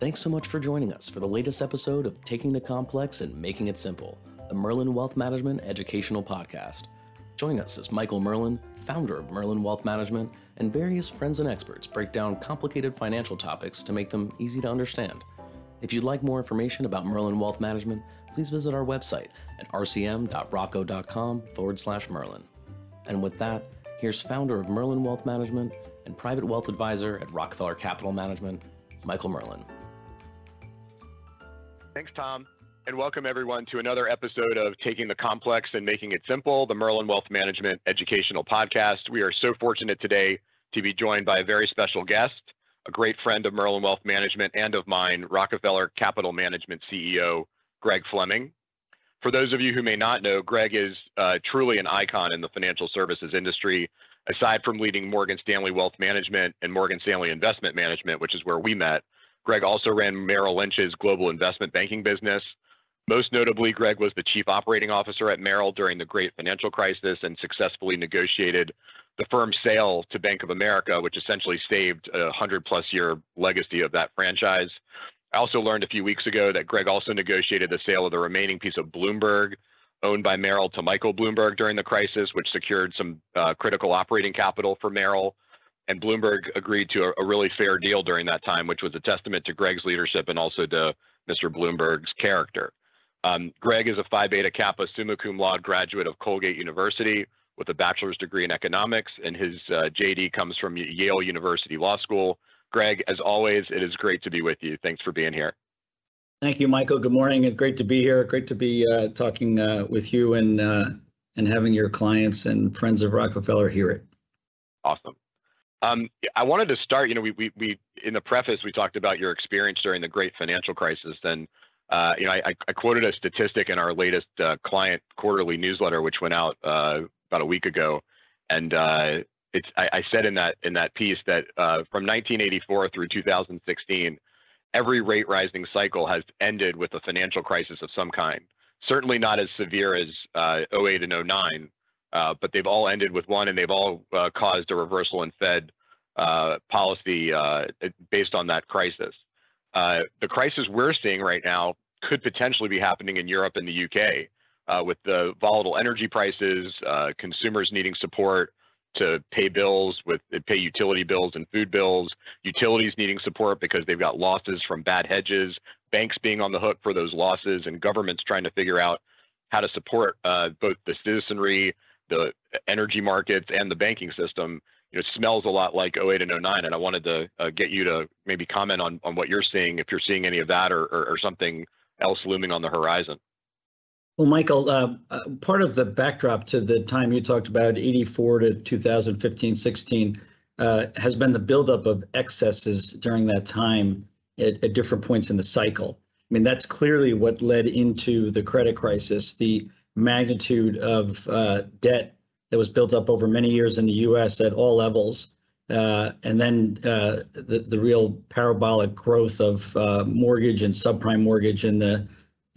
Thanks so much for joining us for the latest episode of Taking the Complex and Making It Simple, the Merlin Wealth Management Educational Podcast. Join us as Michael Merlin, founder of Merlin Wealth Management, and various friends and experts break down complicated financial topics to make them easy to understand. If you'd like more information about Merlin Wealth Management, please visit our website at rcm.rockco.com forward slash Merlin. And with that, here's founder of Merlin Wealth Management and private wealth advisor at Rockefeller Capital Management, Michael Merlin. Thanks, Tom. And welcome everyone to another episode of Taking the Complex and Making It Simple, the Merlin Wealth Management Educational Podcast. We are so fortunate today to be joined by a very special guest, a great friend of Merlin Wealth Management and of mine, Rockefeller Capital Management CEO, Greg Fleming. For those of you who may not know, Greg is uh, truly an icon in the financial services industry. Aside from leading Morgan Stanley Wealth Management and Morgan Stanley Investment Management, which is where we met, Greg also ran Merrill Lynch's global investment banking business. Most notably, Greg was the chief operating officer at Merrill during the great financial crisis and successfully negotiated the firm's sale to Bank of America, which essentially saved a 100 plus year legacy of that franchise. I also learned a few weeks ago that Greg also negotiated the sale of the remaining piece of Bloomberg, owned by Merrill, to Michael Bloomberg during the crisis, which secured some uh, critical operating capital for Merrill. And Bloomberg agreed to a, a, really fair deal during that time, which was a testament to Greg's leadership and also to Mr. Bloomberg's character. Um, Greg is a Phi Beta Kappa summa cum laude graduate of Colgate University with a bachelor's degree in economics, and his uh, JD comes from Yale University Law School. Greg, as always, it is great to be with you. Thanks for being here. Thank you, Michael. Good morning, and great to be here. Great to be uh, talking uh, with you and uh, and having your clients and friends of Rockefeller hear it. Awesome. Um, I wanted to start. You know, we, we we in the preface we talked about your experience during the Great Financial Crisis, and uh, you know, I, I, quoted a statistic in our latest uh, client quarterly newsletter, which went out uh, about a week ago, and it's I, I, said in that in that piece that from 1984 through 2016 every rate rising cycle has ended with a financial crisis of some kind. Certainly not as severe as uh, 08 and 09, uh, but they've all ended with one and they've all uh, caused a reversal in Fed uh, policy uh, based on that crisis. The crisis we're seeing right now could potentially be happening in Europe and the UK with the volatile energy prices, consumers needing support, to pay bills with pay utility bills and food bills, utilities needing support because they've got losses from bad hedges, banks being on the hook for those losses, and governments trying to figure out how to support uh, both the citizenry, the energy markets, and the banking system. You know, smells a lot like 08 and 09, and I wanted to uh, get you to maybe comment on on what you're seeing, if you're seeing any of that, or, or, or something else looming on the horizon. Well, Michael, uh, uh, part of the backdrop to the time you talked about, 84 to 2015, 16, uh, has been the buildup of excesses during that time at, at, different points in the cycle. I mean, that's clearly what led into the credit crisis, the magnitude of uh, debt that was built up over many years in the US at all levels. Uh, and then uh, the, the real parabolic growth of mortgage and subprime mortgage in the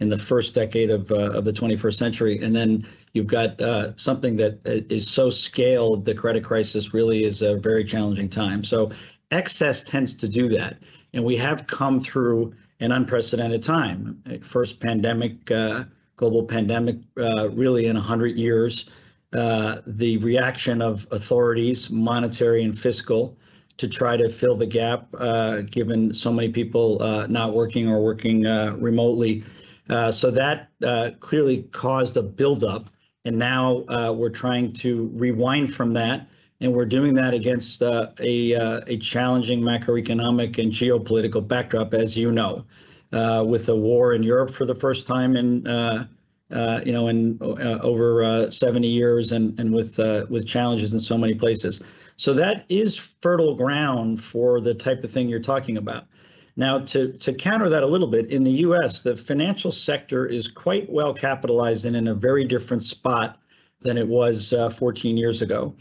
in the first decade of uh, of the 21st century, and then you've got uh, something that uh, so scaled. The credit crisis really is a very challenging time. So excess tends to do that, and we have come through an unprecedented time. First pandemic, uh, global pandemic, uh, really in 100 years. Uh, the reaction of authorities, monetary and fiscal, to try to fill the gap, given so many people not working or working remotely uh, so that uh, clearly caused a buildup, and now uh, we're trying to rewind from that, and we're doing that against uh, a uh, a challenging macroeconomic and geopolitical backdrop, as you know, uh, with a war in Europe for the first time in you know in over 70 years, and and with with challenges in so many places. So that is fertile ground for the type of thing you're talking about. Now, to, to counter that a little bit, in the US, the financial sector is quite well capitalized and in a very different spot than it was uh, 14 years ago.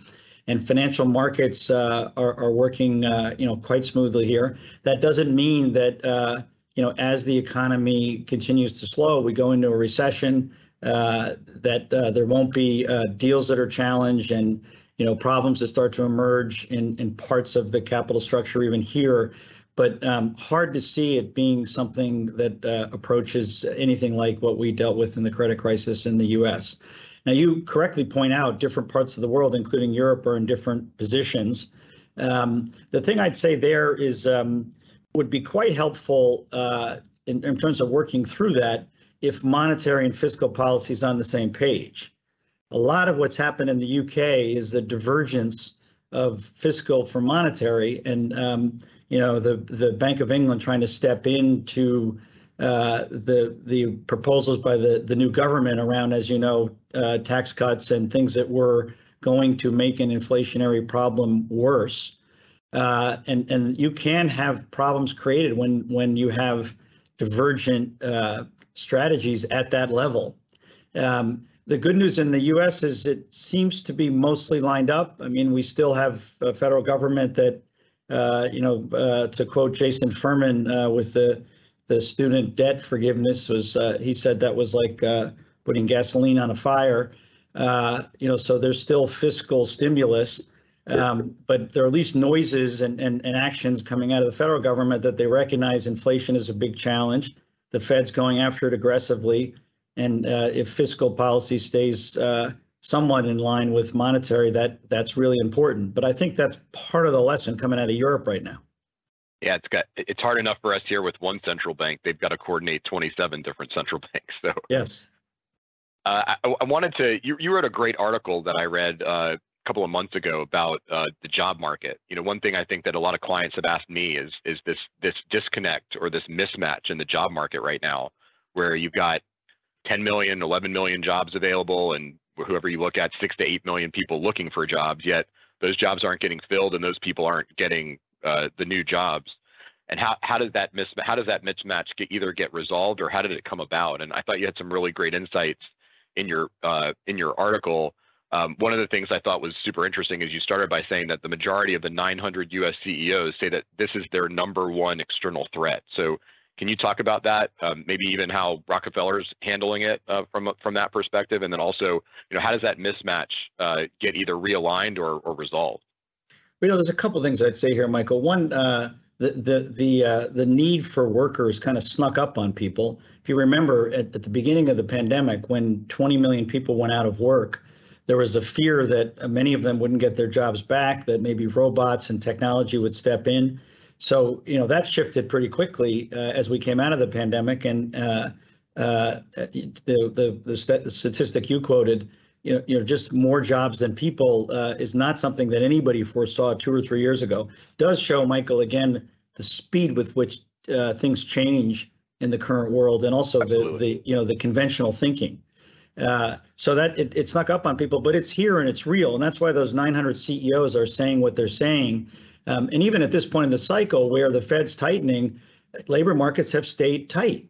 And financial markets uh, are, are working, uh, you know, quite smoothly here. That doesn't mean that, uh, you know, as the economy continues to slow, we go into a recession, uh, that uh, there won't be deals that are challenged and, you know, problems that start to emerge in, in parts of the capital structure even here but um, hard to see it being something that uh, approaches anything like what we dealt with in the credit crisis in the U.S. Now, you correctly point out different parts of the world, including Europe, are in different positions. Um, the thing I'd say there is um, would be quite helpful uh, in, in terms of working through that if monetary and fiscal policies on the same page. A lot of what's happened in the UK is the divergence of fiscal from monetary, and um, you know the the Bank of England trying to step into uh, the the proposals by the the new government around, as you know, uh, tax cuts and things that were going to make an inflationary problem worse. Uh, and and you can have problems created when when you have divergent uh, strategies at that level. Um, the good news in the U.S. is it seems to be mostly lined up. I mean, we still have a federal government that, uh, you know, uh, to quote Jason Furman uh, with the the student debt forgiveness was uh, he said that was like putting gasoline on a fire. You know, so there's still fiscal stimulus. Um, but there are at least noises and, and, and actions coming out of the federal government that they recognize inflation is a big challenge. The Fed's going after it aggressively. And uh, if fiscal policy stays uh, somewhat in line with monetary, that that's really important. But I think that's part of the lesson coming out of Europe right now. Yeah, it's got it's hard enough for us here with one central bank. They've got to coordinate 27 different central banks. So yes, uh, I, I, wanted to. You, you wrote a great article that I read uh, couple of months ago about uh, the job market. You know, one thing I think that a lot of clients have asked me is is this this disconnect or this mismatch in the job market right now, where you've got 10 million, 11 million jobs available, and whoever you look at, six to eight million people looking for jobs. Yet those jobs aren't getting filled, and those people aren't getting uh, the new jobs. And how, how does that mis how does that mismatch get either get resolved or how did it come about? And I thought you had some really great insights in your uh, in your article. Um, one of the things I thought was super interesting is you started by saying that the majority of the 900 U.S. CEOs say that this is their number one external threat. So can you talk about that? Um, maybe even how Rockefeller's handling it uh, from from that perspective, and then also, you know, how does that mismatch uh, get either realigned or, or resolved? You know, there's a couple things I'd say here, Michael. One, uh, the the the uh, the need for workers kind of snuck up on people. If you remember, at, at the beginning of the pandemic, when 20 million people went out of work, there was a fear that many of them wouldn't get their jobs back, that maybe robots and technology would step in. So, you know, that shifted pretty quickly uh, as we came out of the pandemic. And uh, uh, the, the, the, st- the, statistic you quoted, you know, you know, just more jobs than people uh, is not something that anybody foresaw two or three years ago. Does show, Michael, again, the speed with which uh, things change in the current world and also the, the, you know, the conventional thinking. Uh, so that it, it snuck up on people, but it's here and it's real. And that's why those 900 CEOs are saying what they're saying um, and even at this point in the cycle where the Fed's tightening, labor markets have stayed tight.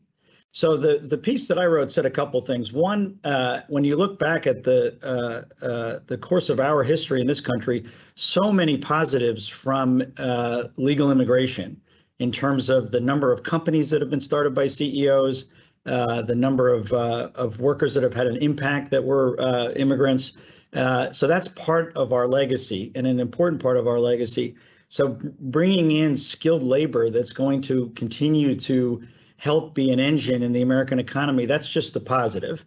So the the piece that I wrote said a couple things. One, uh, when you look back at the uh, uh, the course of our history in this country, so many positives from uh, legal immigration in terms of the number of companies that have been started by CEOs, the number of uh, of workers that have had an impact that were immigrants. so that's part of our legacy and an important part of our legacy. So bringing in skilled labor that's going to continue to help be an engine in the American economy, that's just the positive.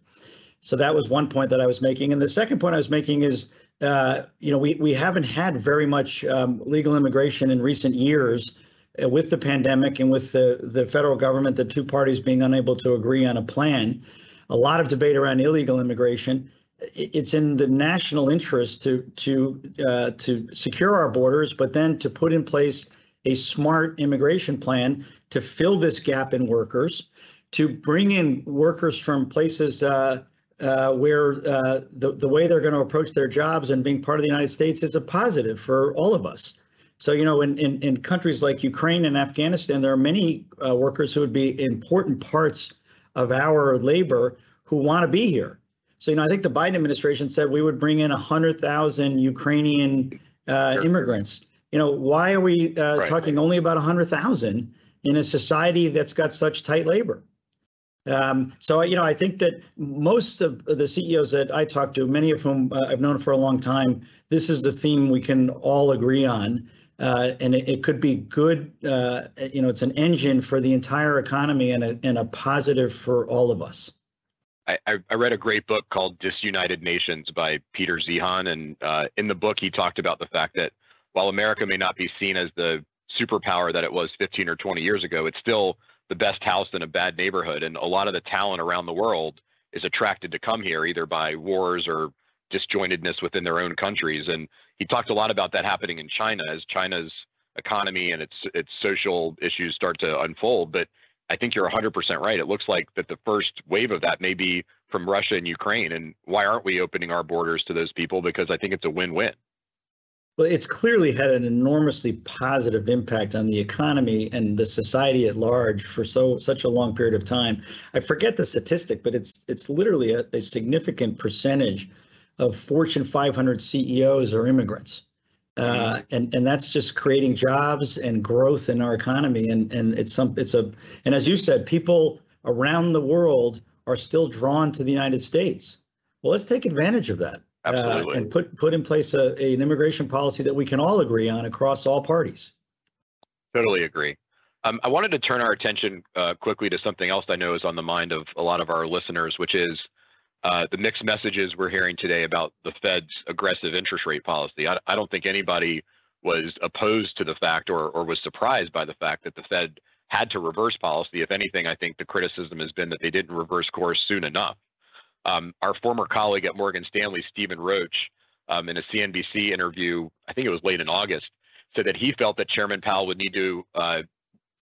So that was one point that I was making. And the second point I was making is, uh, you know, we, we haven't had very much um, legal immigration in recent years uh, with the pandemic and with the, the federal government, the two parties being unable to agree on a plan. A lot of debate around illegal immigration it's in the national interest to to uh, to secure our borders, but then to put in place a smart immigration plan to fill this gap in workers, to bring in workers from places uh, uh, where uh, the the way they're going to approach their jobs and being part of the United States is a positive for all of us. So you know, in in, in countries like Ukraine and Afghanistan, there are many uh, workers who would be important parts of our labor who want to be here so, you know, I think the Biden administration said we would bring in 100,000 Ukrainian uh, immigrants. You know, why are we uh, right. talking only about 100,000 in a society that's got such tight labor? Um, so, you know, I think that most of the CEOs that I talk to, many of whom uh, I've known for a long time, this is the theme we can all agree on. Uh, and it, it, could be good. Uh, you know, it's an engine for the entire economy and a, and a positive for all of us. I, I read a great book called Disunited Nations by Peter Zeihan, and uh, in the book he talked about the fact that while America may not be seen as the superpower that it was 15 or 20 years ago, it's still the best house in a bad neighborhood, and a lot of the talent around the world is attracted to come here either by wars or disjointedness within their own countries. And he talked a lot about that happening in China as China's economy and its its social issues start to unfold. But I think you're 100% right. It looks like that the first wave of that may be from Russia and Ukraine. And why aren't we opening our borders to those people? Because I think it's a win-win. Well, it's clearly had an enormously positive impact on the economy and the society at large for so such a long period of time. I forget the statistic, but it's it's literally a, a significant percentage of Fortune 500 CEOs are immigrants. Uh, and and that's just creating jobs and growth in our economy. And and it's some it's a and as you said people around the world are still drawn to the United States. Well let's take advantage of that uh, and put put in place a, a, an immigration policy that we can all agree on across all parties. Totally agree. Um, I wanted to turn our attention uh, quickly to something else I know is on the mind of a lot of our listeners which is uh, the mixed messages we're hearing today about the Fed's aggressive interest rate policy. I, I don't think anybody was opposed to the fact or, or was surprised by the fact that the Fed had to reverse policy. If anything, I think the criticism has been that they didn't reverse course soon enough. Um, our former colleague at Morgan Stanley, Stephen Roach, um, in a CNBC interview, I think it was late in August, said that he felt that Chairman Powell would need to uh,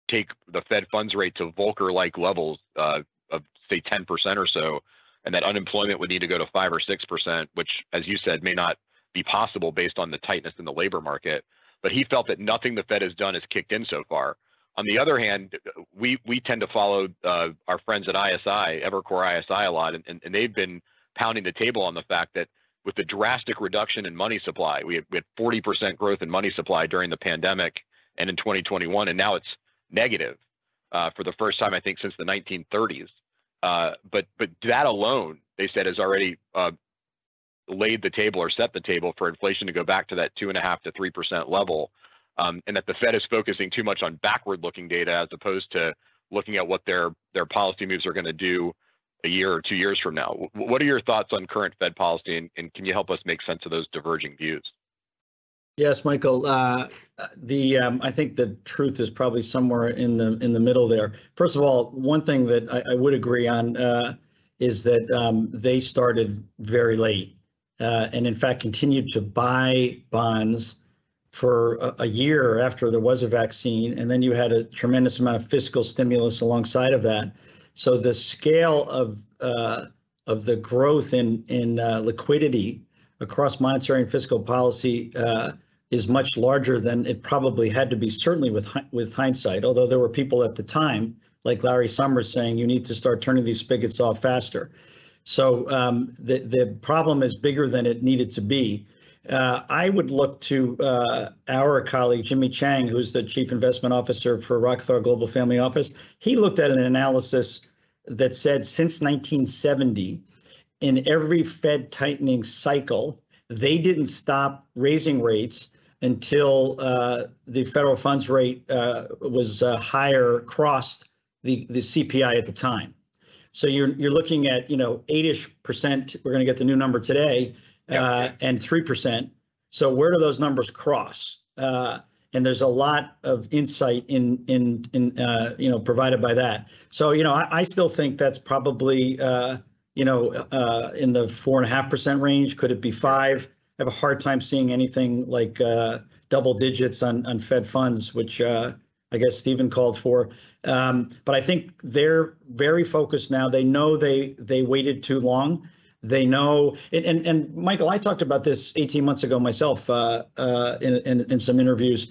take the Fed funds rate to Volcker-like levels uh, of say 10% or so and that unemployment would need to go to five or six percent, which, as you said, may not be possible based on the tightness in the labor market. But he felt that nothing the Fed has done has kicked in so far. On the other hand, we we tend to follow uh, our friends at ISI, Evercore ISI, a lot, and, and, they've been pounding the table on the fact that with the drastic reduction in money supply, we had, we had 40% growth in money supply during the pandemic and in 2021, and now it's negative uh, for the first time I think since the 1930s. Uh, but but that alone, they said, has already uh, laid the table or set the table for inflation to go back to that two and a half to three percent level, um, and that the Fed is focusing too much on backward-looking data as opposed to looking at what their their policy moves are going to do a year or two years from now. What are your thoughts on current Fed policy, and, and can you help us make sense of those diverging views? Yes, Michael. Uh, the um, I think the truth is probably somewhere in the in the middle there. First of all, one thing that I, I would agree on uh, is that um, they started very late, uh, and in fact continued to buy bonds for a, a, year after there was a vaccine, and then you had a tremendous amount of fiscal stimulus alongside of that. So the scale of uh, of the growth in in uh, liquidity across monetary and fiscal policy uh, is much larger than it probably had to be, certainly with with hindsight. Although there were people at the time, like Larry Summers, saying you need to start turning these spigots off faster. So um, the the problem is bigger than it needed to be. Uh, I would look to uh, our colleague Jimmy Chang, who's the chief investment officer for Rockefeller Global Family Office. He looked at an analysis that said since 1970, in every Fed tightening cycle, they didn't stop raising rates until uh, the federal funds rate uh, was uh, higher, crossed the, the CPI at the time. So you're you're looking at you know eight-ish percent. We're going to get the new number today, uh, and three percent. So where do those numbers cross? Uh, and there's a lot of insight in in in uh, you know provided by that. So you know I, I still think that's probably you know in the four and a half percent range. Could it be five? Have a hard time seeing anything like uh, double digits on on Fed funds, which uh, I guess Stephen called for. Um, but I think they're very focused now. They know they they waited too long. They know, and, and, and Michael, I talked about this 18 months ago myself uh, uh in, in, in some interviews.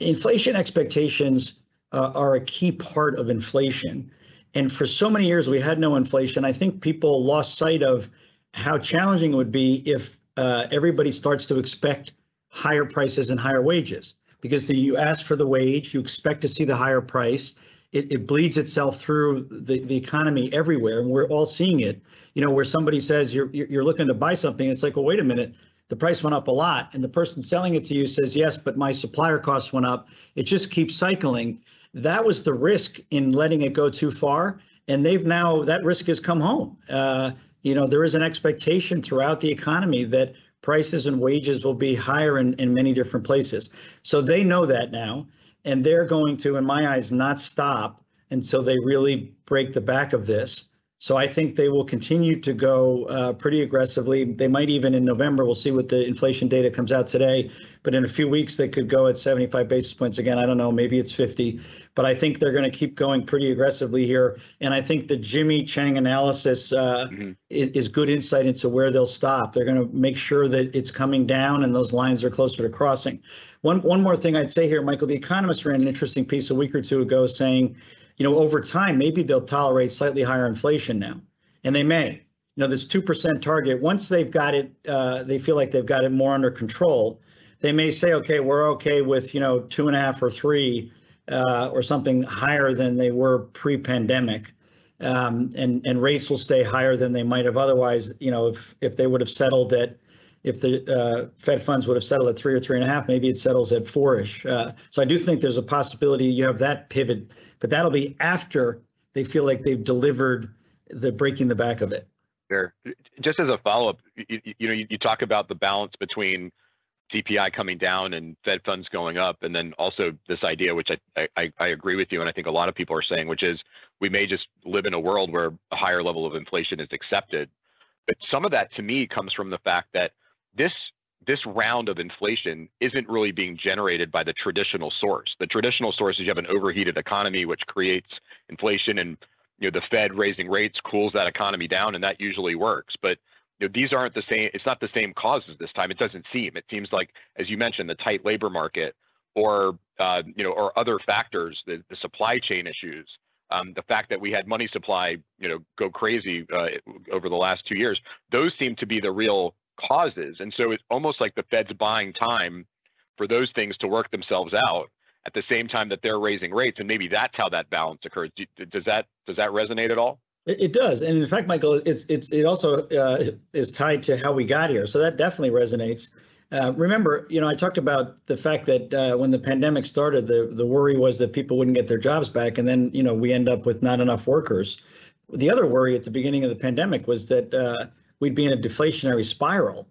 Inflation expectations uh, are a key part of inflation. And for so many years, we had no inflation. I think people lost sight of how challenging it would be if uh, everybody starts to expect higher prices and higher wages. Because the, you ask for the wage, you expect to see the higher price. It, it bleeds itself through the, the economy everywhere, and we're all seeing it. You know, where somebody says you're you're looking to buy something, it's like, well, wait a minute, the price went up a lot and the person selling it to you says yes but my supplier costs went up. It just keeps cycling. That was the risk in letting it go too far and they've now that risk has come home. Uh, you know there is an expectation throughout the economy that prices and wages will be higher in, in many different places. So they know that now and they're going to in my eyes not stop until they really break the back of this so I think they will continue to go uh, pretty aggressively. They might even in November, we'll see what the inflation data comes out today, but in a few weeks they could go at 75 basis points again. I don't know, maybe it's 50, but I think they're going to keep going pretty aggressively here. And I think the Jimmy Chang analysis uh, mm-hmm. is, is good insight into where they'll stop. They're going to make sure that it's coming down and those lines are closer to crossing. One, one more thing I'd say here, Michael, the Economist ran an interesting piece a week or two ago saying, you know, over time, maybe they'll tolerate slightly higher inflation now, and they may. You know, this 2% target, once they've got it, uh, they feel like they've got it more under control, they may say, okay, we're okay with, you know, two and a half or three uh, or something higher than they were pre-pandemic. Um, and, and rates will stay higher than they might have otherwise, you know, if, if they would have settled at if the uh, Fed funds would have settled at three or three and a half, maybe it settles at four-ish. Uh, so I do think there's a possibility you have that pivot, but that'll be after they feel like they've delivered the breaking the back of it. Sure. Just as a follow-up, you, you know, you, you, talk about the balance between CPI coming down and Fed funds going up, and then also this idea, which I, I, I agree with you, and I think a lot of people are saying, which is we may just live in a world where a higher level of inflation is accepted. But some of that to me comes from the fact that this this round of inflation isn't really being generated by the traditional source. The traditional source is you have an overheated economy, which creates inflation, and you know the Fed raising rates cools that economy down, and that usually works. But you know, these aren't the same. It's not the same causes this time. It doesn't seem. It seems like, as you mentioned, the tight labor market, or uh, you know, or other factors, the, the supply chain issues, um, the fact that we had money supply, you know, go crazy uh, over the last two years. Those seem to be the real causes. And so it's almost like the Fed's buying time for those things to work themselves out at the same time that they're raising rates. And maybe that's how that balance occurs. Does that does that resonate at all? It, does, and in fact, Michael, it's it's it also uh, is tied to how we got here. So that definitely resonates. Uh, remember, you know, I talked about the fact that uh, when the pandemic started, the the worry was that people wouldn't get their jobs back, and then you know we end up with not enough workers. The other worry at the beginning of the pandemic was that uh, we'd be in a deflationary spiral.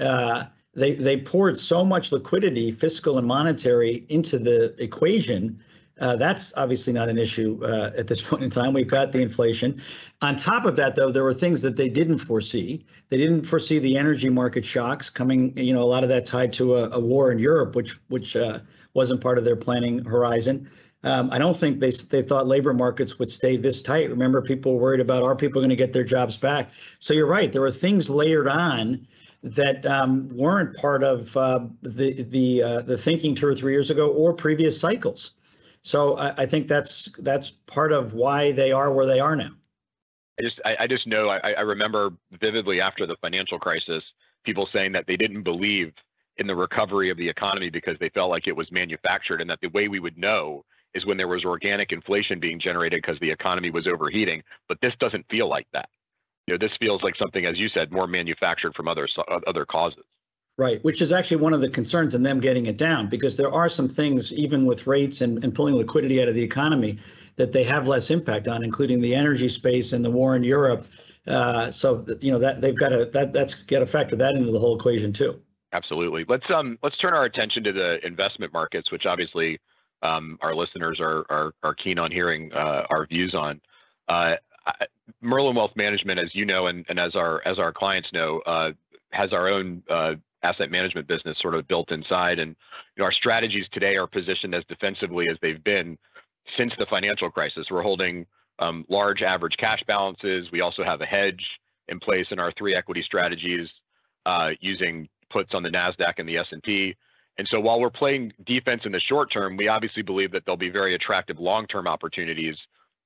Uh, they they poured so much liquidity, fiscal and monetary, into the equation. Uh, that's obviously not an issue uh, at this point in time. We've got the inflation. On top of that, though, there were things that they didn't foresee. They didn't foresee the energy market shocks coming. You know, a lot of that tied to a, a war in Europe, which which uh, wasn't part of their planning horizon. Um, I don't think they they thought labor markets would stay this tight. Remember, people were worried about are people going to get their jobs back? So you're right. There were things layered on that um, weren't part of uh, the the uh, the thinking two or three years ago or previous cycles. So I, I, think that's that's part of why they are where they are now. I just I, I just know I, I remember vividly after the financial crisis, people saying that they didn't believe in the recovery of the economy because they felt like it was manufactured and that the way we would know is when there was organic inflation being generated because the economy was overheating. But this doesn't feel like that. You know, this feels like something, as you said, more manufactured from other other causes. Right, which is actually one of the concerns in them getting it down because there are some things, even with rates and, and pulling liquidity out of the economy, that they have less impact on, including the energy space and the war in Europe. Uh, so you know that they've got to that that's got to factor that into the whole equation too. Absolutely. Let's um let's turn our attention to the investment markets, which obviously um, our listeners are, are, are keen on hearing uh, our views on. Uh, Merlin Wealth Management, as you know, and, and as our as our clients know, uh, has our own uh, asset management business sort of built inside, and you know, our strategies today are positioned as defensively as they've been since the financial crisis. We're holding um, large average cash balances. We also have a hedge in place in our three equity strategies uh, using puts on the Nasdaq and the S&P. And so while we're playing defense in the short term, we obviously believe that there'll be very attractive long-term opportunities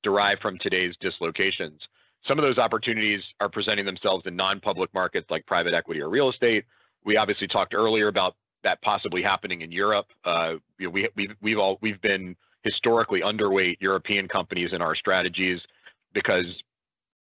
derived from today's dislocations. Some of those opportunities are presenting themselves in non-public markets like private equity or real estate. We obviously talked earlier about that possibly happening in Europe. Uh, you know, we, we've, we've all we've been historically underweight European companies in our strategies because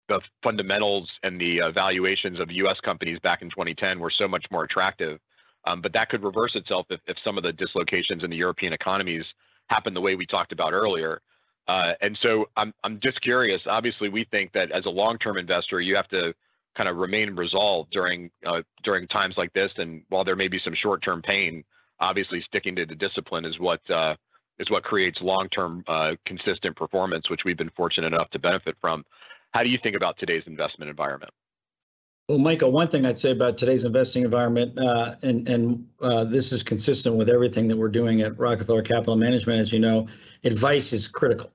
the fundamentals and the uh, valuations of U.S. companies back in 2010 were so much more attractive. Um, but that could reverse itself if, if some of the dislocations in the European economies happen the way we talked about earlier. Uh, and so I'm, I'm just curious. Obviously, we think that as a long-term investor, you have to kind of remain resolved during uh, during times like this. And while there may be some short-term pain, obviously sticking to the discipline is what uh, is what creates long-term uh, consistent performance, which we've been fortunate enough to benefit from. How do you think about today's investment environment? Well, Michael, one thing I'd say about today's investing environment, uh, and and uh, this is consistent with everything that we're doing at Rockefeller Capital Management, as you know, advice is critical.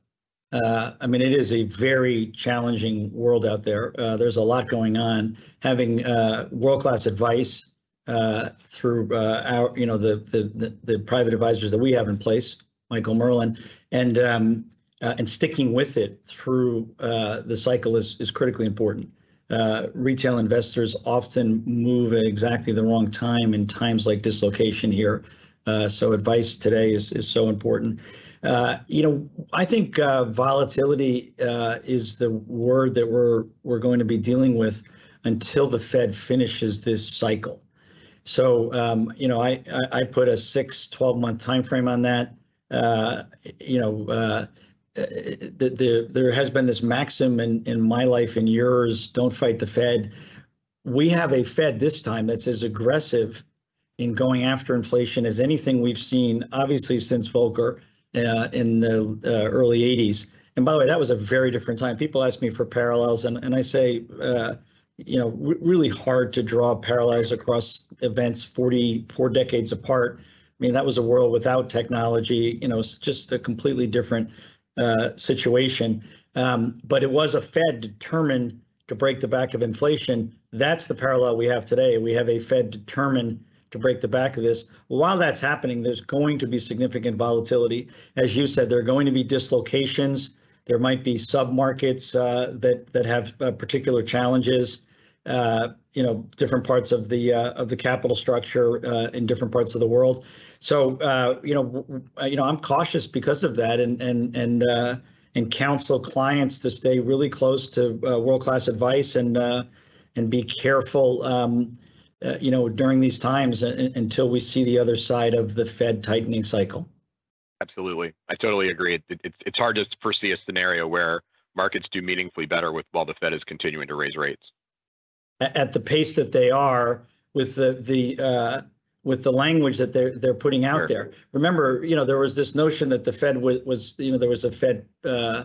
Uh, I mean, it is a very challenging world out there. Uh, there's a lot going on. Having uh, world-class advice uh, through our, you know, the, the, the the private advisors that we have in place, Michael Merlin, and um, and sticking with it through the cycle is is critically important uh, retail investors often move at exactly the wrong time in times like dislocation here. Uh, so advice today is, is so important. Uh, you know, I think uh, volatility uh, is the word that we're we're going to be dealing with until the Fed finishes this cycle. So, um, you know, I, I, put a six, 12 month time frame on that. You know, the, the, there has been this maxim in, in my life and yours don't fight the Fed. We have a Fed this time that's as aggressive in going after inflation as anything we've seen, obviously, since Volcker uh, in the uh, early 80s. And by the way, that was a very different time. People ask me for parallels, and, and I say, uh, you know, really hard to draw parallels across events 44 decades apart. I mean, that was a world without technology, you know, it's just a completely different uh, situation. Um, but it was a Fed determined to break the back of inflation. That's the parallel we have today. We have a Fed determined to break the back of this. While that's happening, there's going to be significant volatility. As you said, there are going to be dislocations. There might be sub-markets uh, that that have uh, particular challenges. Uh, you know, different parts of the uh, of the capital structure uh, in different parts of the world. So uh, you know, you know, I'm cautious because of that, and and and uh, and counsel clients to stay really close to uh, world-class advice and uh, and be careful. Um, uh, you know, during these times until we see the other side of the Fed tightening cycle. Absolutely, I totally agree. It, it, it's hard to foresee a scenario where markets do meaningfully better with while the Fed is continuing to raise rates at the pace that they are with the the uh, with the language that they're they're putting out sure. there. Remember, you know, there was this notion that the Fed was, was you know, there was a Fed uh,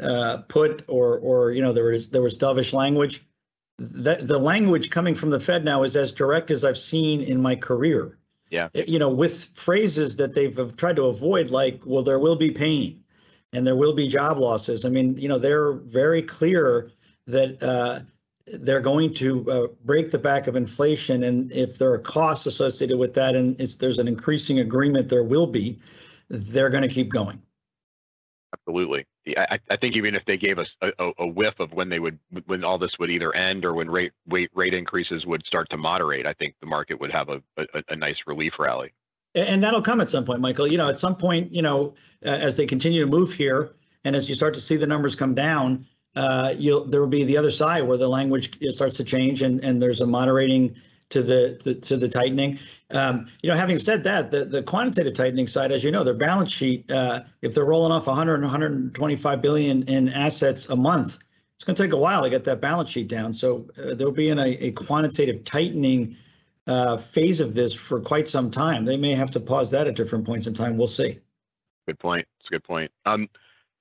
uh, put or or you know, there was there was dovish language. The the language coming from the Fed now is as direct as I've seen in my career. Yeah. You know, with phrases that they've tried to avoid, like, well, there will be pain, and there will be job losses. I mean, you know, they're very clear that uh, they're going to uh, break the back of inflation. And if there are costs associated with that, and there's an increasing agreement, there will be, they're going to keep going. Absolutely. I, I think even if they gave us a, a, whiff of when they would, when all this would either end or when rate rate rate increases would start to moderate, I think the market would have a, a, a nice relief rally. And that'll come at some point, Michael. You know, at some point, you know, as they continue to move here, and as you start to see the numbers come down, uh, you'll there will be the other side where the language starts to change and and there's a moderating to the, the to the tightening. Um, you know, having said that, the the quantitative tightening side, as you know, their balance sheet, uh, if they're rolling off 100 125 billion in assets a month, it's going to take a while to get that balance sheet down. So uh, there'll be in a, a quantitative tightening uh, phase of this for quite some time. They may have to pause that at different points in time. We'll see. Good point. It's a good point. Um,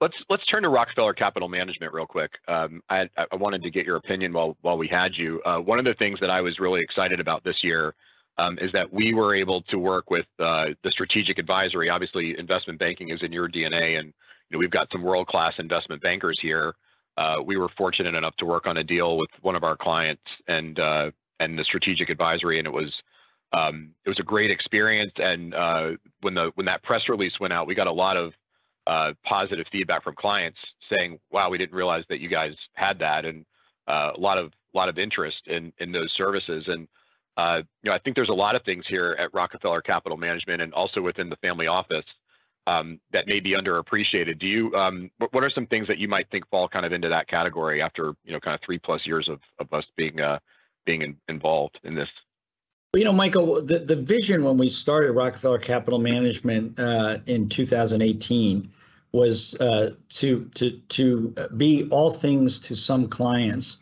Let's let's turn to Rockefeller Capital Management real quick. Um, I, I, wanted to get your opinion while while we had you. Uh, one of the things that I was really excited about this year um, is that we were able to work with uh, the strategic advisory. Obviously, investment banking is in your DNA, and you know, we've got some world class investment bankers here. Uh, we were fortunate enough to work on a deal with one of our clients and uh, and the strategic advisory, and it was um, it was a great experience. And uh, when the when that press release went out, we got a lot of uh, positive feedback from clients saying, "Wow, we didn't realize that you guys had that," and uh, a lot of lot of interest in in those services. And uh, you know, I think there's a lot of things here at Rockefeller Capital Management and also within the family office um, that may be underappreciated. Do you? Um, what are some things that you might think fall kind of into that category after you know kind of three plus years of, of us being uh, being in, involved in this? Well, you know, Michael, the, the vision when we started Rockefeller Capital Management uh, in 2018 was uh, to to to be all things to some clients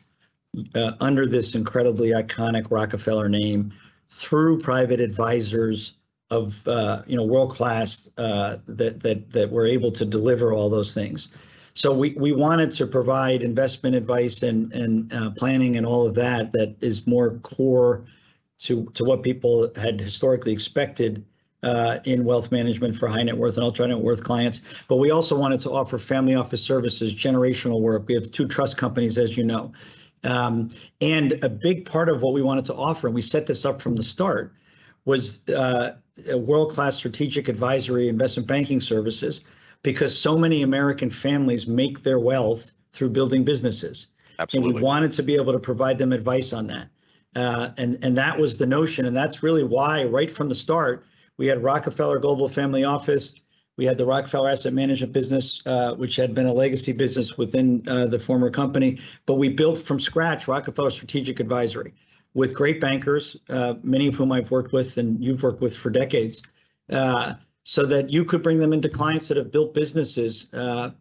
uh, under this incredibly iconic Rockefeller name through private advisors of uh, you know world class uh, that that that were able to deliver all those things. So we we wanted to provide investment advice and and uh, planning and all of that that is more core to to what people had historically expected uh, in wealth management for high net worth and ultra net worth clients. But we also wanted to offer family office services, generational work. We have two trust companies, as you know. Um, and a big part of what we wanted to offer, and we set this up from the start, was uh, world-class strategic advisory investment banking services because so many American families make their wealth through building businesses. Absolutely. And we wanted to be able to provide them advice on that. Uh, and, and that was the notion. And that's really why, right from the start, we had Rockefeller Global Family Office. We had the Rockefeller Asset Management business, uh, which had been a legacy business within uh, the former company. But we built from scratch Rockefeller Strategic Advisory with great bankers, uh, many of whom I've worked with and you've worked with for decades, uh, so that you could bring them into clients that have built businesses uh,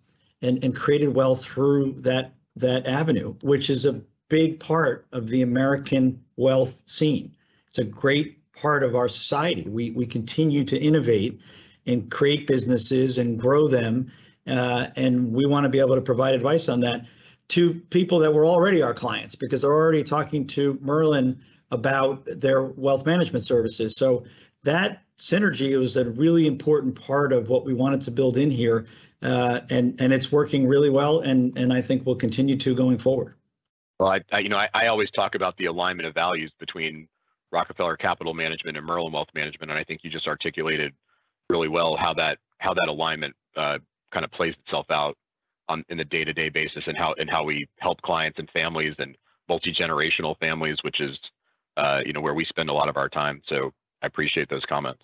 and, and created wealth through that that avenue, which is a big part of the American wealth scene. It's a great part of our society. We we continue to innovate and create businesses and grow them, uh, and we want to be able to provide advice on that to people that were already our clients because they're already talking to Merlin about their wealth management services. So that synergy was a really important part of what we wanted to build in here, uh, and and it's working really well, and and I think we'll continue to going forward. Well, I, I you know I, I always talk about the alignment of values between Rockefeller Capital Management and Merlin Wealth Management, and I think you just articulated really well how that how that alignment uh, kind of plays itself out on in the day-to-day basis and how and how we help clients and families and multi-generational families, which is uh, you know where we spend a lot of our time. So I appreciate those comments.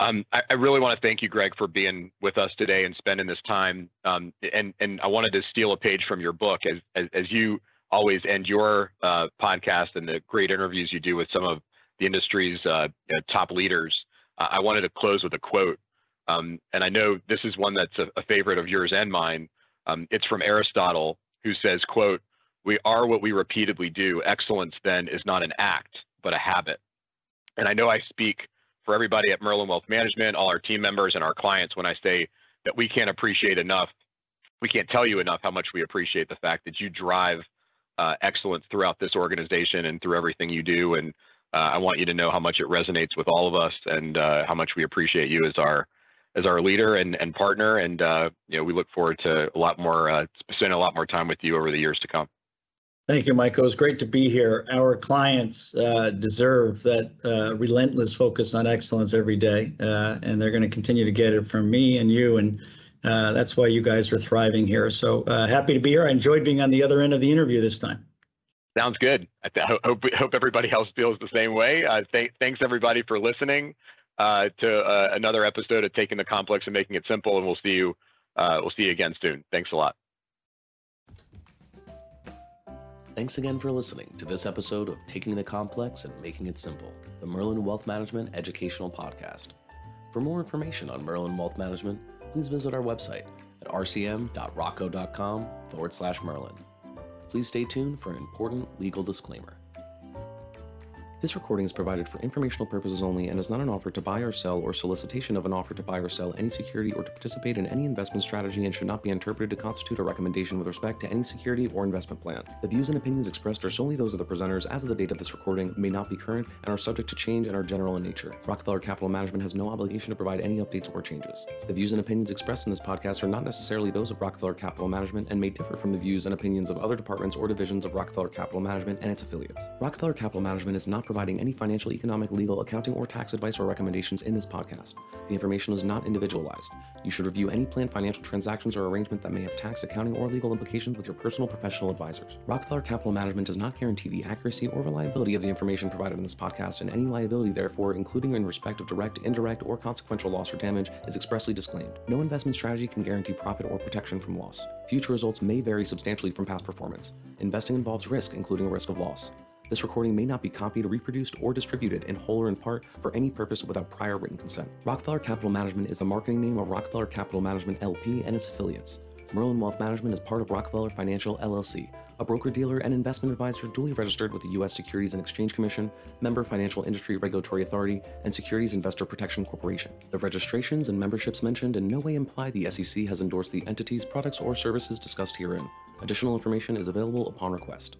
Um, I, I, really want to thank you, Greg, for being with us today and spending this time. Um, and and I wanted to steal a page from your book as as, as you always end your uh, podcast and the great interviews you do with some of the industry's uh, top leaders. I wanted to close with a quote um, and I know this is one that's a, a favorite of yours and mine. Um, it's from Aristotle, who says, quote, we are what we repeatedly do. Excellence then is not an act, but a habit. And I know I speak for everybody at Merlin Wealth Management, all our team members and our clients when I say that we can't appreciate enough, we can't tell you enough how much we appreciate the fact that you drive uh, excellence throughout this organization and through everything you do. And uh, I want you to know how much it resonates with all of us and uh, how much we appreciate you as our as our leader and, and partner. And, uh, you know, we look forward to a lot more, uh, spending a lot more time with you over the years to come. Thank you, Michael. It's great to be here. Our clients uh, deserve that relentless focus on excellence every day, and they're going to continue to get it from me and you. And uh, that's why you guys are thriving here. So uh, happy to be here. I enjoyed being on the other end of the interview this time. Sounds good. I hope, hope everybody else feels the same way. Uh, th- thanks everybody for listening uh, to uh, another episode of Taking the Complex and Making It Simple, and we'll see you. Uh, we'll see you again soon. Thanks a lot. Thanks again for listening to this episode of Taking the Complex and Making It Simple, the Merlin Wealth Management Educational Podcast. For more information on Merlin Wealth Management, please visit our website at rcm.rockco.com forward slash Merlin. Please stay tuned for an important legal disclaimer. This recording is provided for informational purposes only and is not an offer to buy or sell or solicitation of an offer to buy or sell any security or to participate in any investment strategy and should not be interpreted to constitute a recommendation with respect to any security or investment plan. The views and opinions expressed are solely those of the presenters as of the date of this recording, may not be current, and are subject to change and are general in nature. Rockefeller Capital Management has no obligation to provide any updates or changes. The views and opinions expressed in this podcast are not necessarily those of Rockefeller Capital Management and may differ from the views and opinions of other departments or divisions of Rockefeller Capital Management and its affiliates. Rockefeller Capital Management is not providing any financial, economic, legal, accounting, or tax advice or recommendations in this podcast. The information is not individualized. You should review any planned financial transactions or arrangement that may have tax, accounting, or legal implications with your personal professional advisors. Rockefeller Capital Management does not guarantee the accuracy or reliability of the information provided in this podcast, and any liability, therefore, including in respect of direct, indirect, or consequential loss or damage, is expressly disclaimed. No investment strategy can guarantee profit or protection from loss. Future results may vary substantially from past performance. Investing involves risk, including a risk of loss. This recording may not be copied, reproduced, or distributed in whole or in part for any purpose without prior written consent. Rockefeller Capital Management is the marketing name of Rockefeller Capital Management LP and its affiliates. Merlin Wealth Management is part of Rockefeller Financial LLC, a broker dealer and investment advisor duly registered with the U.S. Securities and Exchange Commission, member Financial Industry Regulatory Authority, and Securities Investor Protection Corporation. The registrations and memberships mentioned in no way imply the SEC has endorsed the entities, products, or services discussed herein. Additional information is available upon request.